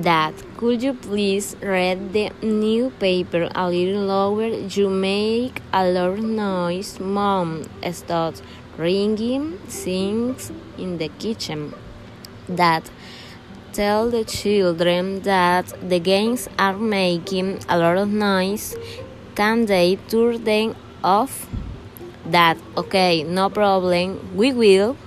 Dad, could you please read the new paper a little lower? You make a lot of noise. Mom starts ringing things in the kitchen. Dad, tell the children that the games are making a lot of noise. Can they turn them off? Dad, okay, no problem. We will.